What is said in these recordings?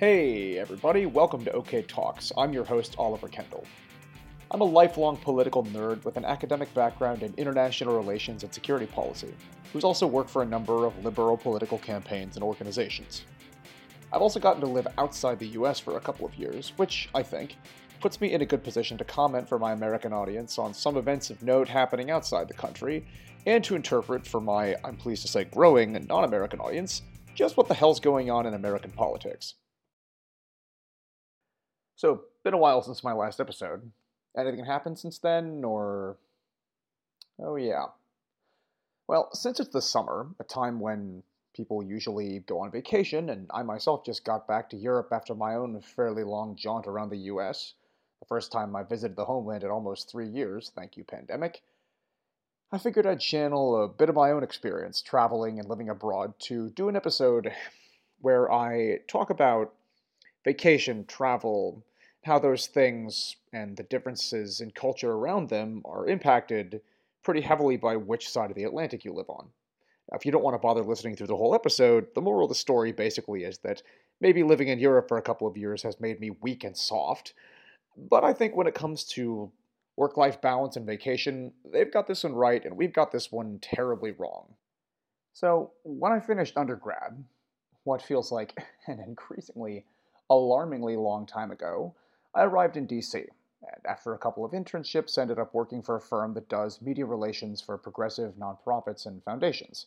Hey, everybody, welcome to OK Talks. I'm your host, Oliver Kendall. I'm a lifelong political nerd with an academic background in international relations and security policy, who's also worked for a number of liberal political campaigns and organizations. I've also gotten to live outside the US for a couple of years, which, I think, puts me in a good position to comment for my American audience on some events of note happening outside the country, and to interpret for my, I'm pleased to say, growing non American audience just what the hell's going on in American politics. So, been a while since my last episode. Anything happened since then, or. Oh, yeah. Well, since it's the summer, a time when people usually go on vacation, and I myself just got back to Europe after my own fairly long jaunt around the US, the first time I visited the homeland in almost three years, thank you, pandemic, I figured I'd channel a bit of my own experience traveling and living abroad to do an episode where I talk about vacation, travel, how those things and the differences in culture around them are impacted pretty heavily by which side of the Atlantic you live on. If you don't want to bother listening through the whole episode, the moral of the story basically is that maybe living in Europe for a couple of years has made me weak and soft, but I think when it comes to work life balance and vacation, they've got this one right, and we've got this one terribly wrong. So, when I finished undergrad, what feels like an increasingly alarmingly long time ago, I arrived in DC, and after a couple of internships, ended up working for a firm that does media relations for progressive nonprofits and foundations.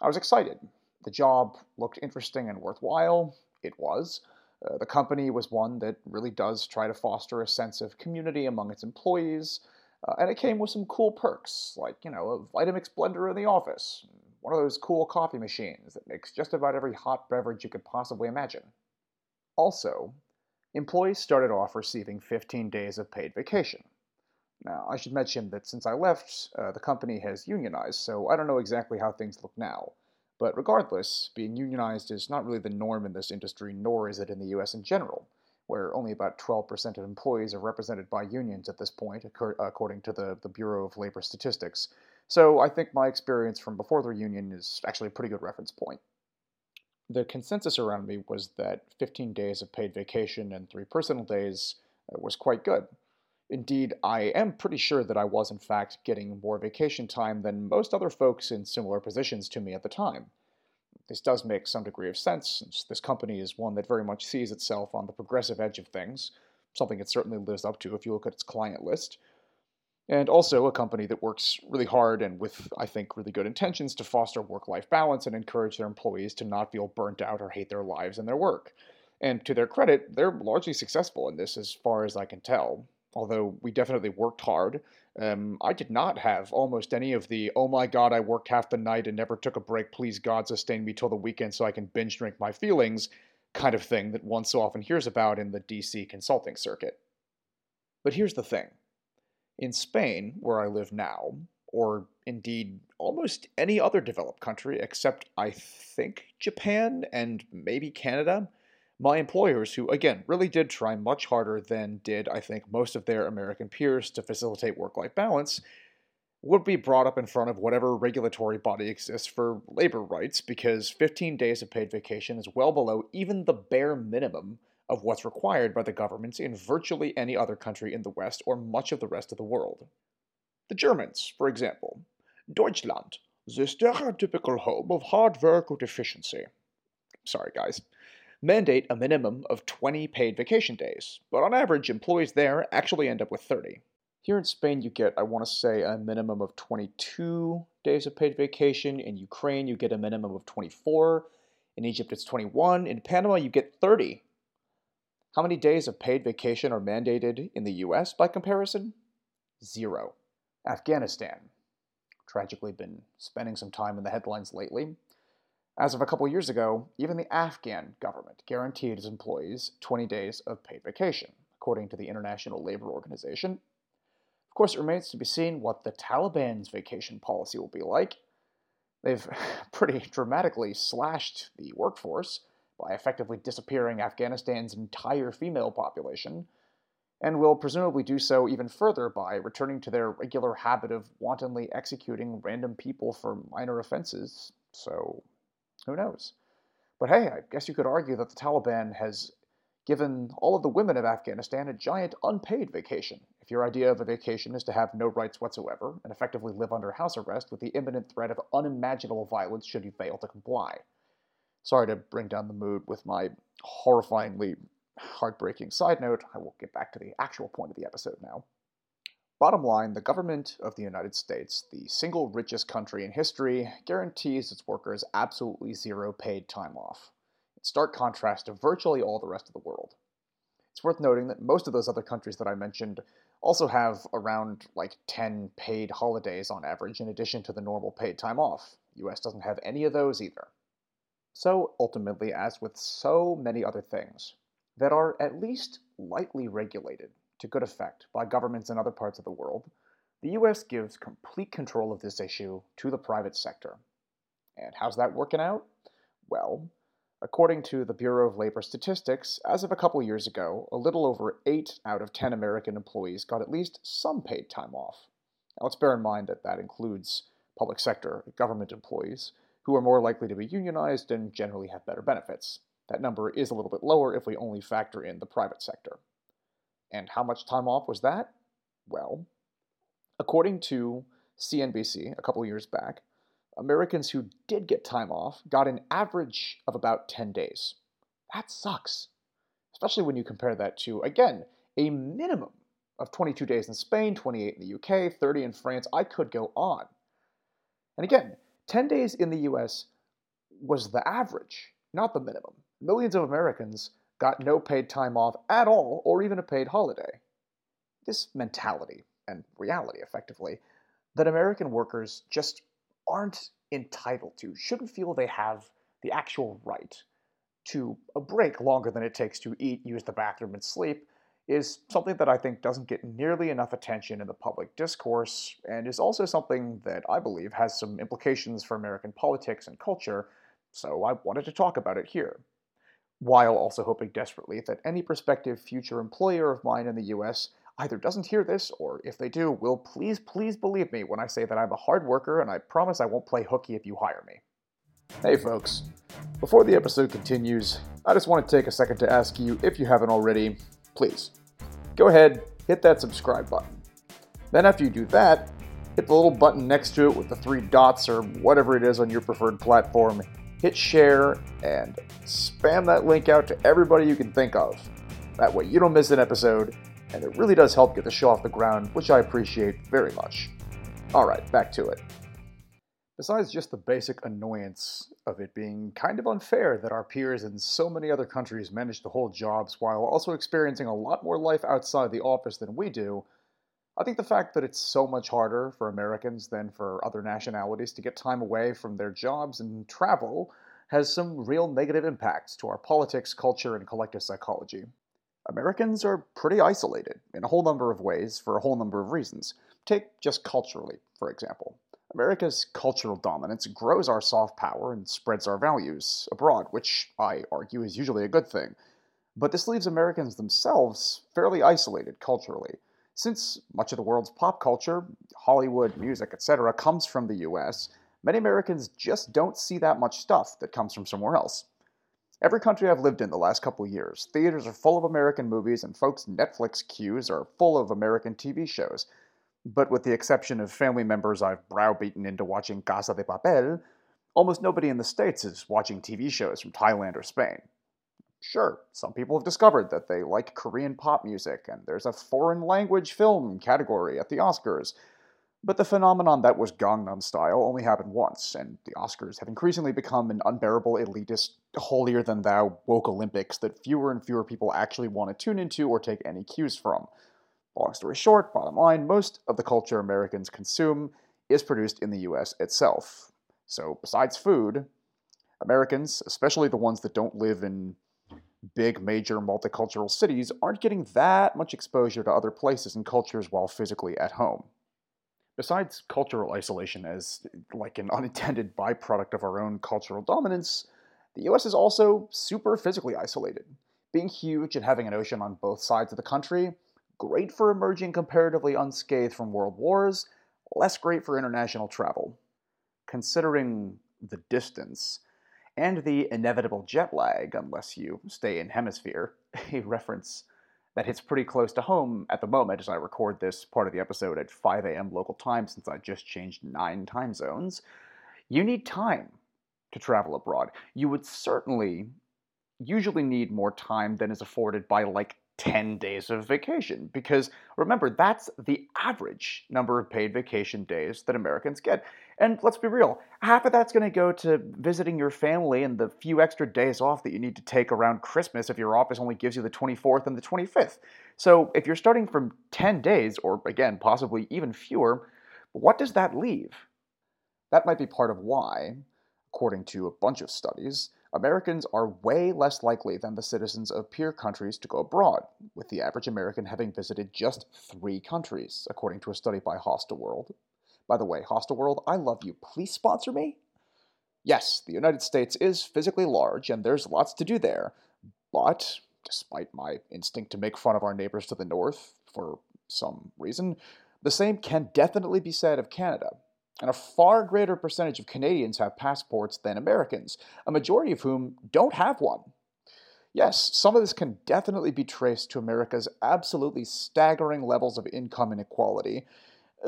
I was excited. The job looked interesting and worthwhile. It was. Uh, the company was one that really does try to foster a sense of community among its employees, uh, and it came with some cool perks, like, you know, a Vitamix blender in the office, one of those cool coffee machines that makes just about every hot beverage you could possibly imagine. Also, employees started off receiving 15 days of paid vacation. Now, I should mention that since I left, uh, the company has unionized, so I don't know exactly how things look now. But regardless, being unionized is not really the norm in this industry, nor is it in the US in general, where only about 12% of employees are represented by unions at this point, according to the, the Bureau of Labor Statistics. So I think my experience from before the union is actually a pretty good reference point the consensus around me was that 15 days of paid vacation and three personal days uh, was quite good. Indeed, I am pretty sure that I was in fact getting more vacation time than most other folks in similar positions to me at the time. This does make some degree of sense, since this company is one that very much sees itself on the progressive edge of things, something it certainly lives up to if you look at its client list and also a company that works really hard and with, I think, really good intentions to foster work life balance and encourage their employees to not feel burnt out or hate their lives and their work. And to their credit, they're largely successful in this as far as I can tell. Although we definitely worked hard, um, I did not have almost any of the, oh my god, I worked half the night and never took a break, please God sustain me till the weekend so I can binge drink my feelings kind of thing that one so often hears about in the DC consulting circuit. But here's the thing in Spain, where I live now, or indeed almost any other developed country except I think Japan and maybe Canada, my employers, who again really did try much harder than did I think most of their American peers to facilitate work life balance, would be brought up in front of whatever regulatory body exists for labor rights because 15 days of paid vacation is well below even the bare minimum of what's required by the governments in virtually any other country in the West or much of the rest of the world. The Germans, for example, Deutschland, the stereotypical home of hard work and efficiency. Sorry, guys. Mandate a minimum of 20 paid vacation days, but on average, employees there actually end up with 30. Here in Spain, you get, I want to say, a minimum of 22 days of paid vacation. In Ukraine, you get a minimum of 24. In Egypt, it's 21. In Panama, you get 30 how many days of paid vacation are mandated in the US by comparison? Zero. Afghanistan. Tragically, been spending some time in the headlines lately. As of a couple years ago, even the Afghan government guaranteed its employees 20 days of paid vacation, according to the International Labor Organization. Of course, it remains to be seen what the Taliban's vacation policy will be like. They've pretty dramatically slashed the workforce, by effectively disappearing Afghanistan's entire female population, and will presumably do so even further by returning to their regular habit of wantonly executing random people for minor offenses, so who knows? But hey, I guess you could argue that the Taliban has given all of the women of Afghanistan a giant unpaid vacation. If your idea of a vacation is to have no rights whatsoever and effectively live under house arrest with the imminent threat of unimaginable violence should you fail to comply. Sorry to bring down the mood with my horrifyingly heartbreaking side note. I will get back to the actual point of the episode now. Bottom line, the government of the United States, the single richest country in history, guarantees its workers absolutely zero paid time off. In stark contrast to virtually all the rest of the world. It's worth noting that most of those other countries that I mentioned also have around like 10 paid holidays on average in addition to the normal paid time off. US doesn't have any of those either. So ultimately, as with so many other things that are at least lightly regulated to good effect by governments in other parts of the world, the US gives complete control of this issue to the private sector. And how's that working out? Well, according to the Bureau of Labor Statistics, as of a couple years ago, a little over 8 out of 10 American employees got at least some paid time off. Now, let's bear in mind that that includes public sector government employees, who are more likely to be unionized and generally have better benefits. That number is a little bit lower if we only factor in the private sector. And how much time off was that? Well, according to CNBC a couple years back, Americans who did get time off got an average of about 10 days. That sucks, especially when you compare that to, again, a minimum of 22 days in Spain, 28 in the UK, 30 in France. I could go on. And again, 10 days in the US was the average, not the minimum. Millions of Americans got no paid time off at all or even a paid holiday. This mentality and reality, effectively, that American workers just aren't entitled to, shouldn't feel they have the actual right to a break longer than it takes to eat, use the bathroom, and sleep, is something that I think doesn't get nearly enough attention in the public discourse, and is also something that I believe has some implications for American politics and culture, so I wanted to talk about it here while also hoping desperately that any prospective future employer of mine in the US either doesn't hear this, or if they do, will please, please believe me when I say that I'm a hard worker and I promise I won't play hooky if you hire me. Hey folks, before the episode continues, I just want to take a second to ask you, if you haven't already, please, go ahead, hit that subscribe button. Then after you do that, hit the little button next to it with the three dots or whatever it is on your preferred platform hit share, and spam that link out to everybody you can think of. That way you don't miss an episode, and it really does help get the show off the ground, which I appreciate very much. Alright, back to it. Besides just the basic annoyance of it being kind of unfair that our peers in so many other countries manage to hold jobs while also experiencing a lot more life outside the office than we do, I think the fact that it's so much harder for Americans than for other nationalities to get time away from their jobs and travel has some real negative impacts to our politics, culture, and collective psychology. Americans are pretty isolated in a whole number of ways for a whole number of reasons. Take just culturally, for example. America's cultural dominance grows our soft power and spreads our values abroad, which I argue is usually a good thing. But this leaves Americans themselves fairly isolated culturally. Since much of the world's pop culture, Hollywood, music, etc., comes from the US, many Americans just don't see that much stuff that comes from somewhere else. Every country I've lived in the last couple years, theaters are full of American movies and folks' Netflix queues are full of American TV shows. But with the exception of family members I've browbeaten into watching Casa de Papel, almost nobody in the States is watching TV shows from Thailand or Spain. Sure, some people have discovered that they like Korean pop music, and there's a foreign language film category at the Oscars. But the phenomenon that was Gangnam Style only happened once, and the Oscars have increasingly become an unbearable, elitist, holier than thou woke Olympics that fewer and fewer people actually want to tune into or take any cues from. Long story short, bottom line, most of the culture Americans consume is produced in the US itself. So, besides food, Americans, especially the ones that don't live in big major multicultural cities aren't getting that much exposure to other places and cultures while physically at home. Besides cultural isolation as like an unintended byproduct of our own cultural dominance, the US is also super physically isolated. Being huge and having an ocean on both sides of the country, great for emerging comparatively unscathed from world wars, less great for international travel. Considering the distance, and the inevitable jet lag unless you stay in hemisphere, a reference that hits pretty close to home at the moment as I record this part of the episode at 5 a.m. local time since I just changed nine time zones. You need time to travel abroad. You would certainly usually need more time than is afforded by like 10 days of vacation. Because remember, that's the average number of paid vacation days that Americans get. And let's be real, half of that's going to go to visiting your family and the few extra days off that you need to take around Christmas if your office only gives you the 24th and the 25th. So if you're starting from 10 days, or again, possibly even fewer, what does that leave? That might be part of why, according to a bunch of studies, Americans are way less likely than the citizens of peer countries to go abroad, with the average American having visited just three countries, according to a study by Hostelworld. By the way, Hostelworld, I love you. Please sponsor me? Yes, the United States is physically large, and there's lots to do there, but despite my instinct to make fun of our neighbors to the north, for some reason, the same can definitely be said of Canada and a far greater percentage of Canadians have passports than Americans, a majority of whom don't have one. Yes, some of this can definitely be traced to America's absolutely staggering levels of income inequality,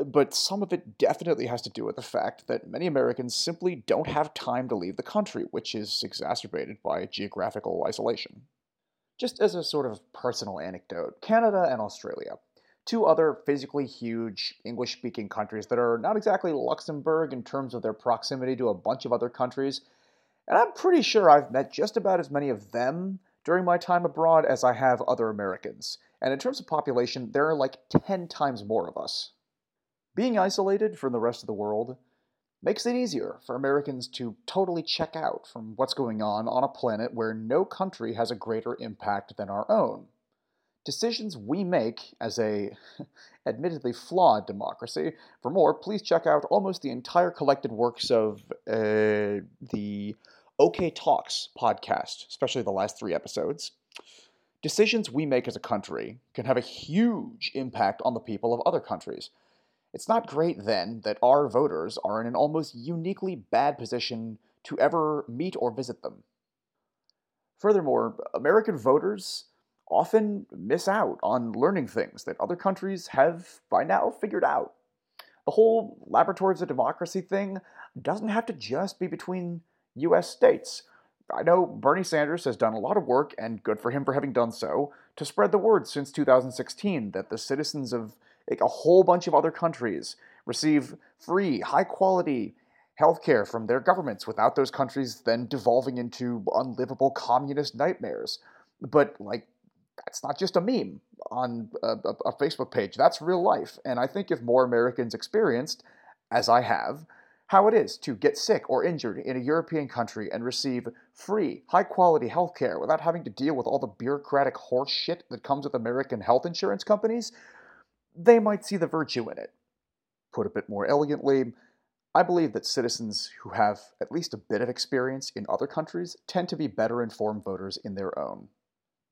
but some of it definitely has to do with the fact that many Americans simply don't have time to leave the country, which is exacerbated by geographical isolation. Just as a sort of personal anecdote, Canada and Australia two other physically huge English speaking countries that are not exactly Luxembourg in terms of their proximity to a bunch of other countries. And I'm pretty sure I've met just about as many of them during my time abroad as I have other Americans. And in terms of population, there are like 10 times more of us. Being isolated from the rest of the world makes it easier for Americans to totally check out from what's going on on a planet where no country has a greater impact than our own decisions we make as a admittedly flawed democracy. For more, please check out almost the entire collected works of uh, the OK Talks podcast, especially the last three episodes. Decisions we make as a country can have a huge impact on the people of other countries. It's not great, then, that our voters are in an almost uniquely bad position to ever meet or visit them. Furthermore, American voters often miss out on learning things that other countries have by now figured out. The whole laboratories of democracy thing doesn't have to just be between US states. I know Bernie Sanders has done a lot of work, and good for him for having done so, to spread the word since 2016 that the citizens of like, a whole bunch of other countries receive free, high quality healthcare from their governments without those countries then devolving into unlivable communist nightmares. But, like, that's not just a meme on a, a, Facebook page. That's real life. And I think if more Americans experienced, as I have, how it is to get sick or injured in a European country and receive free, high quality health care without having to deal with all the bureaucratic horse shit that comes with American health insurance companies, they might see the virtue in it. Put a bit more elegantly, I believe that citizens who have at least a bit of experience in other countries tend to be better informed voters in their own.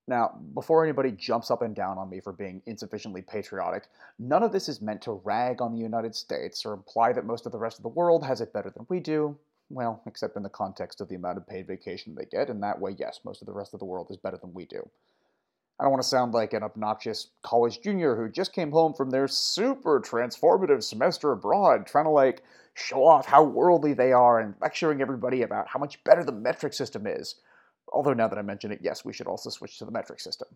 Now, before anybody jumps up and down on me for being insufficiently patriotic, none of this is meant to rag on the United States or imply that most of the rest of the world has it better than we do. Well, except in the context of the amount of paid vacation they get, and that way, yes, most of the rest of the world is better than we do. I don't want to sound like an obnoxious college junior who just came home from their super transformative semester abroad, trying to like show off how worldly they are and lecturing everybody about how much better the metric system is. Although now that I mention it, yes, we should also switch to the metric system.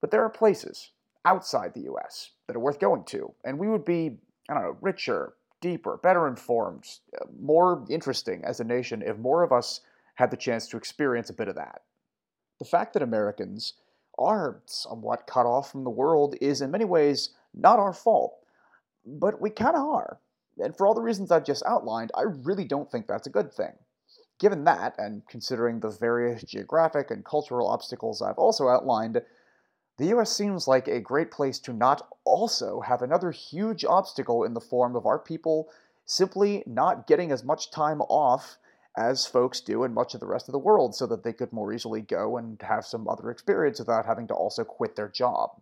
But there are places outside the US that are worth going to, and we would be, I don't know, richer, deeper, better informed, uh, more interesting as a nation if more of us had the chance to experience a bit of that. The fact that Americans are somewhat cut off from the world is in many ways not our fault, but we kind of are. And for all the reasons I've just outlined, I really don't think that's a good thing. Given that, and considering the various geographic and cultural obstacles I've also outlined, the US seems like a great place to not also have another huge obstacle in the form of our people simply not getting as much time off as folks do in much of the rest of the world so that they could more easily go and have some other experience without having to also quit their job.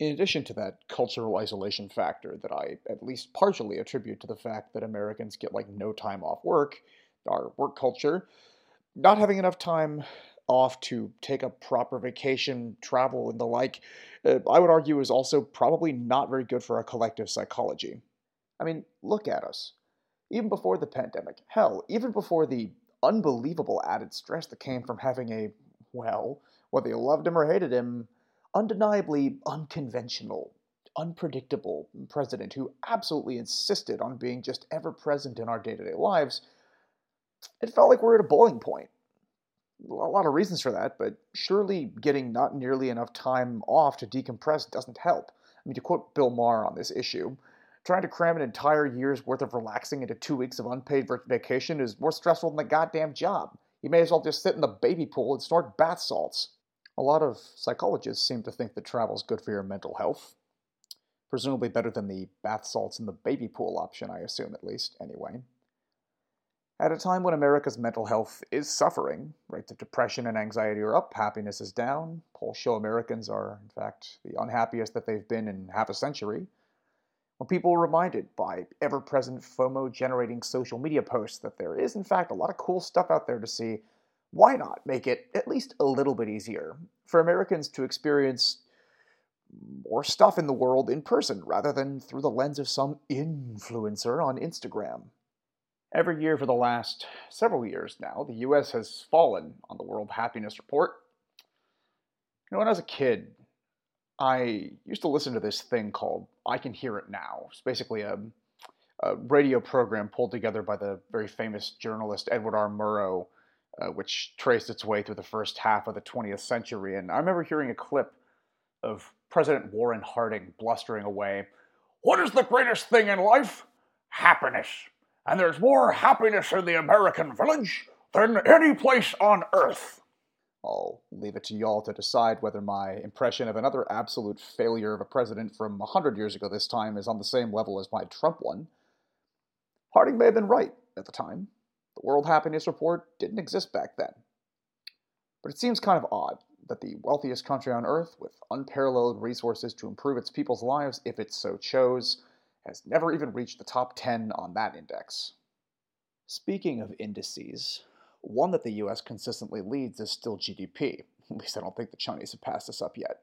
In addition to that cultural isolation factor that I at least partially attribute to the fact that Americans get like no time off work, our work culture, not having enough time off to take a proper vacation, travel, and the like, uh, I would argue is also probably not very good for our collective psychology. I mean, look at us. Even before the pandemic, hell, even before the unbelievable added stress that came from having a, well, whether you loved him or hated him, undeniably unconventional, unpredictable president who absolutely insisted on being just ever present in our day to day lives, it felt like we we're at a boiling point. A lot of reasons for that, but surely getting not nearly enough time off to decompress doesn't help. I mean, to quote Bill Maher on this issue, trying to cram an entire year's worth of relaxing into two weeks of unpaid vacation is more stressful than the goddamn job. You may as well just sit in the baby pool and snort bath salts. A lot of psychologists seem to think that travel's good for your mental health. Presumably better than the bath salts in the baby pool option, I assume at least, anyway. At a time when America's mental health is suffering, rates of depression and anxiety are up, happiness is down, polls show Americans are, in fact, the unhappiest that they've been in half a century, when people are reminded by ever present FOMO generating social media posts that there is, in fact, a lot of cool stuff out there to see, why not make it at least a little bit easier for Americans to experience more stuff in the world in person rather than through the lens of some influencer on Instagram? Every year for the last several years now, the US has fallen on the World Happiness Report. You know, when I was a kid, I used to listen to this thing called I Can Hear It Now. It's basically a, a radio program pulled together by the very famous journalist Edward R. Murrow uh, which traced its way through the first half of the 20th century. And I remember hearing a clip of President Warren Harding blustering away What is the greatest thing in life? Happiness. And there's more happiness in the American village than any place on earth. I'll leave it to y'all to decide whether my impression of another absolute failure of a president from a 100 years ago this time is on the same level as my Trump one. Harding may have been right at the time. The World Happiness Report didn't exist back then. But it seems kind of odd that the wealthiest country on earth, with unparalleled resources to improve its people's lives if it so chose, has never even reached the top 10 on that index. Speaking of indices, one that the US consistently leads is still GDP. At least I don't think the Chinese have passed us up yet.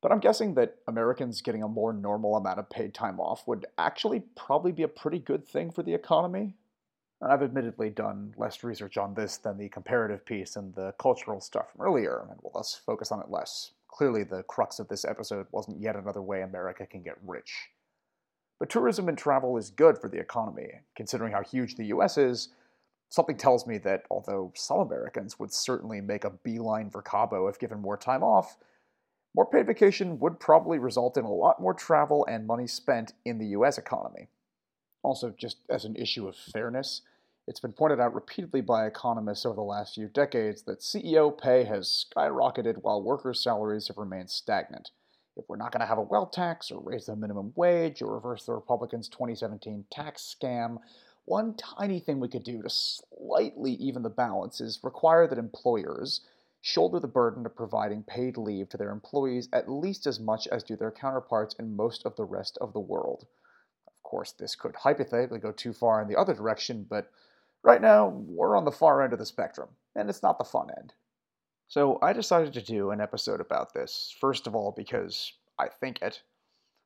But I'm guessing that Americans getting a more normal amount of paid time off would actually probably be a pretty good thing for the economy, I've admittedly done less research on this than the comparative piece and the cultural stuff from earlier, and will thus focus on it less. Clearly, the crux of this episode wasn't yet another way America can get rich. But tourism and travel is good for the economy. Considering how huge the US is, something tells me that although some Americans would certainly make a beeline for Cabo if given more time off, more paid vacation would probably result in a lot more travel and money spent in the US economy. Also, just as an issue of fairness, it's been pointed out repeatedly by economists over the last few decades that CEO pay has skyrocketed while workers' salaries have remained stagnant. If we're not going to have a wealth tax or raise the minimum wage or reverse the Republicans' 2017 tax scam, one tiny thing we could do to slightly even the balance is require that employers shoulder the burden of providing paid leave to their employees at least as much as do their counterparts in most of the rest of the world. Of course, this could hypothetically go too far in the other direction, but Right now, we're on the far end of the spectrum, and it's not the fun end. So I decided to do an episode about this, first of all, because I think it,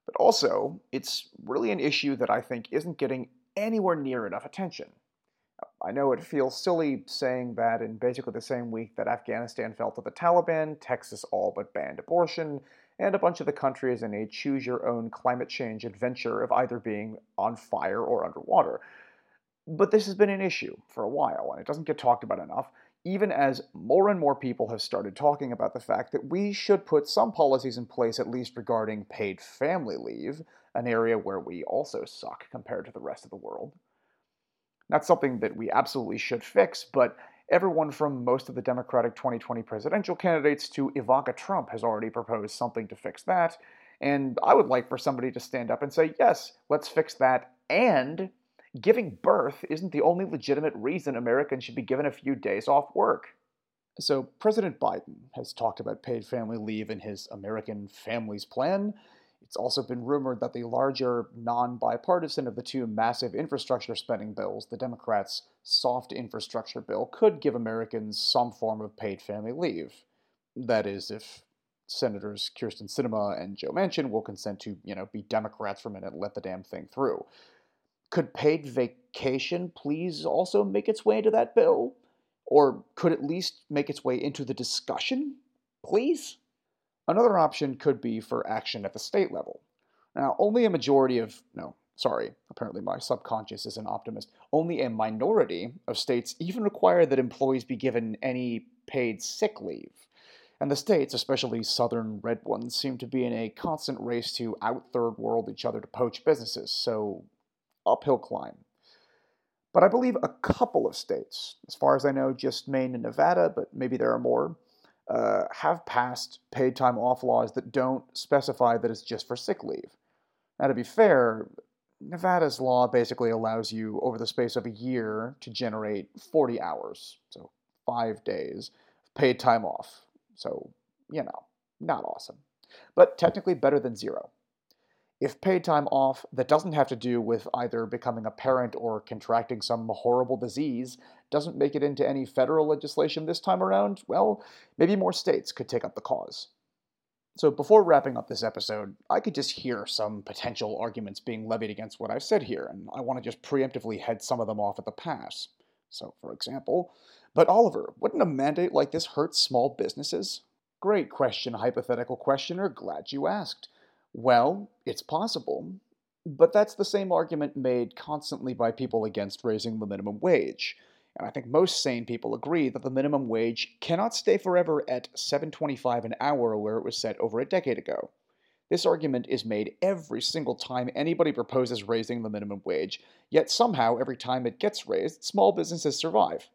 but also, it's really an issue that I think isn't getting anywhere near enough attention. I know it feels silly saying that in basically the same week that Afghanistan fell to the Taliban, Texas all but banned abortion, and a bunch of the countries in a choose your own climate change adventure of either being on fire or underwater. But this has been an issue for a while, and it doesn't get talked about enough, even as more and more people have started talking about the fact that we should put some policies in place, at least regarding paid family leave, an area where we also suck compared to the rest of the world. That's something that we absolutely should fix, but everyone from most of the Democratic 2020 presidential candidates to Ivanka Trump has already proposed something to fix that, and I would like for somebody to stand up and say, yes, let's fix that, and giving birth isn't the only legitimate reason Americans should be given a few days off work. So, President Biden has talked about paid family leave in his American Families Plan. It's also been rumored that the larger, non bipartisan of the two massive infrastructure spending bills, the Democrats' soft infrastructure bill, could give Americans some form of paid family leave. That is, if Senators Kyrsten Sinema and Joe Manchin will consent to, you know, be Democrats for a minute and let the damn thing through. Could paid vacation please also make its way into that bill? Or could at least make its way into the discussion? Please? Another option could be for action at the state level. Now, only a majority of, no, sorry, apparently my subconscious is an optimist, only a minority of states even require that employees be given any paid sick leave. And the states, especially southern red ones, seem to be in a constant race to out third world each other to poach businesses, so uphill climb. But I believe a couple of states, as far as I know, just Maine and Nevada, but maybe there are more, uh, have passed paid time off laws that don't specify that it's just for sick leave. Now, to be fair, Nevada's law basically allows you, over the space of a year, to generate 40 hours, so five days, paid time off. So, you know, not awesome. But technically better than zero. If paid time off that doesn't have to do with either becoming a parent or contracting some horrible disease doesn't make it into any federal legislation this time around, well, maybe more states could take up the cause. So before wrapping up this episode, I could just hear some potential arguments being levied against what I've said here, and I want to just preemptively head some of them off at the pass. So, for example, but Oliver, wouldn't a mandate like this hurt small businesses? Great question, hypothetical questioner. Glad you asked. Well, it's possible, but that's the same argument made constantly by people against raising the minimum wage. And I think most sane people agree that the minimum wage cannot stay forever at 7.25 an hour where it was set over a decade ago. This argument is made every single time anybody proposes raising the minimum wage, yet somehow every time it gets raised, small businesses survive.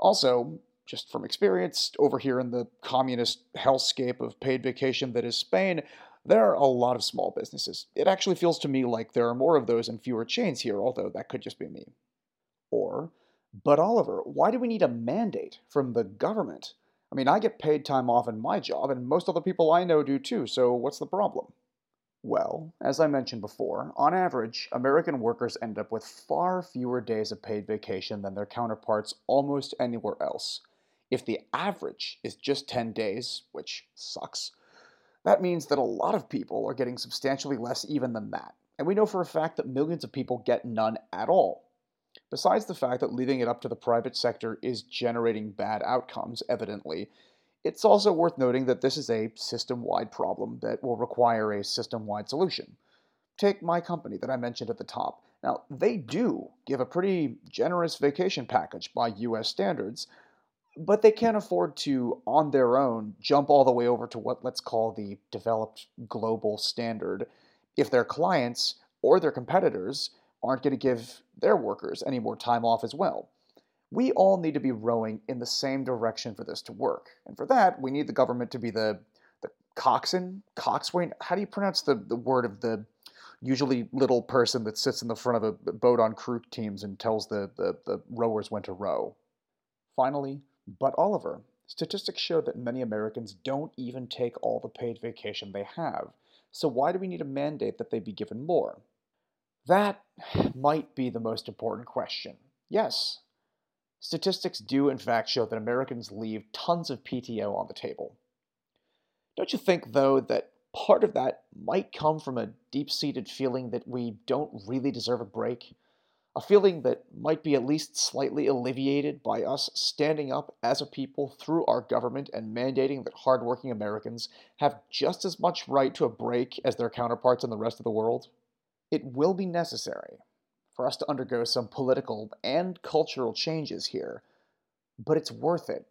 Also, just from experience, over here in the communist hellscape of paid vacation that is Spain, there are a lot of small businesses. It actually feels to me like there are more of those and fewer chains here, although that could just be me. Or, but Oliver, why do we need a mandate from the government? I mean, I get paid time off in my job, and most other people I know do too, so what's the problem? Well, as I mentioned before, on average, American workers end up with far fewer days of paid vacation than their counterparts almost anywhere else. If the average is just 10 days, which sucks, that means that a lot of people are getting substantially less even than that, and we know for a fact that millions of people get none at all. Besides the fact that leaving it up to the private sector is generating bad outcomes, evidently, it's also worth noting that this is a system wide problem that will require a system wide solution. Take my company that I mentioned at the top. Now, they do give a pretty generous vacation package by US standards, but they can't afford to, on their own, jump all the way over to what let's call the developed global standard if their clients or their competitors aren't going to give their workers any more time off as well. We all need to be rowing in the same direction for this to work. And for that, we need the government to be the, the coxswain, coxswain. How do you pronounce the, the word of the usually little person that sits in the front of a boat on crew teams and tells the, the, the rowers when to row? Finally, but Oliver, statistics show that many Americans don't even take all the paid vacation they have. So why do we need a mandate that they be given more? That might be the most important question. Yes, statistics do in fact show that Americans leave tons of PTO on the table. Don't you think, though, that part of that might come from a deep seated feeling that we don't really deserve a break? A feeling that might be at least slightly alleviated by us standing up as a people through our government and mandating that hardworking Americans have just as much right to a break as their counterparts in the rest of the world? It will be necessary for us to undergo some political and cultural changes here, but it's worth it.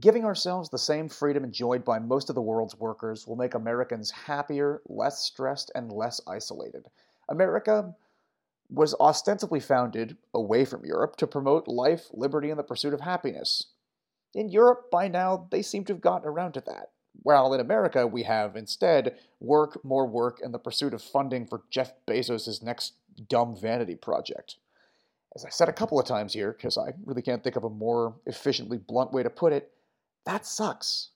Giving ourselves the same freedom enjoyed by most of the world's workers will make Americans happier, less stressed, and less isolated. America was ostensibly founded away from Europe to promote life, liberty, and the pursuit of happiness. In Europe, by now, they seem to have gotten around to that. While in America, we have instead work, more work, and the pursuit of funding for Jeff Bezos' next dumb vanity project. As I said a couple of times here, because I really can't think of a more efficiently blunt way to put it, that sucks.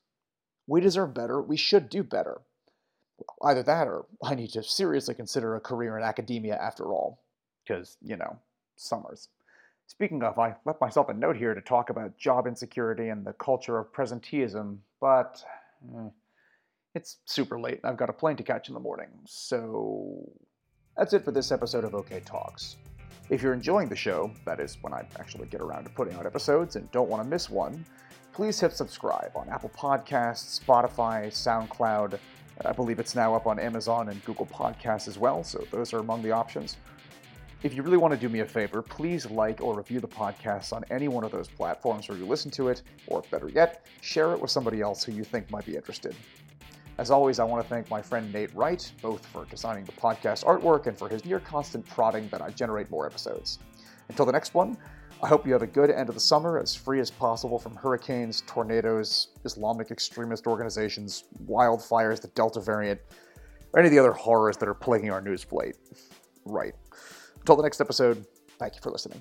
We deserve better. We should do better. Either that or I need to seriously consider a career in academia after all. Because, you know, summers. Speaking of, I left myself a note here to talk about job insecurity and the culture of presenteeism, but eh, it's super late and I've got a plane to catch in the morning. So that's it for this episode of OK Talks. If you're enjoying the show, that is, when I actually get around to putting out episodes and don't want to miss one, please hit subscribe on Apple Podcasts, Spotify, SoundCloud. I believe it's now up on Amazon and Google Podcasts as well, so those are among the options. If you really want to do me a favor, please like or review the podcast on any one of those platforms where you listen to it, or better yet, share it with somebody else who you think might be interested. As always, I want to thank my friend Nate Wright, both for designing the podcast artwork and for his near constant prodding that I generate more episodes. Until the next one, I hope you have a good end of the summer, as free as possible from hurricanes, tornadoes, Islamic extremist organizations, wildfires, the Delta variant, or any of the other horrors that are plaguing our news plate. Right. Until the next episode, thank you for listening.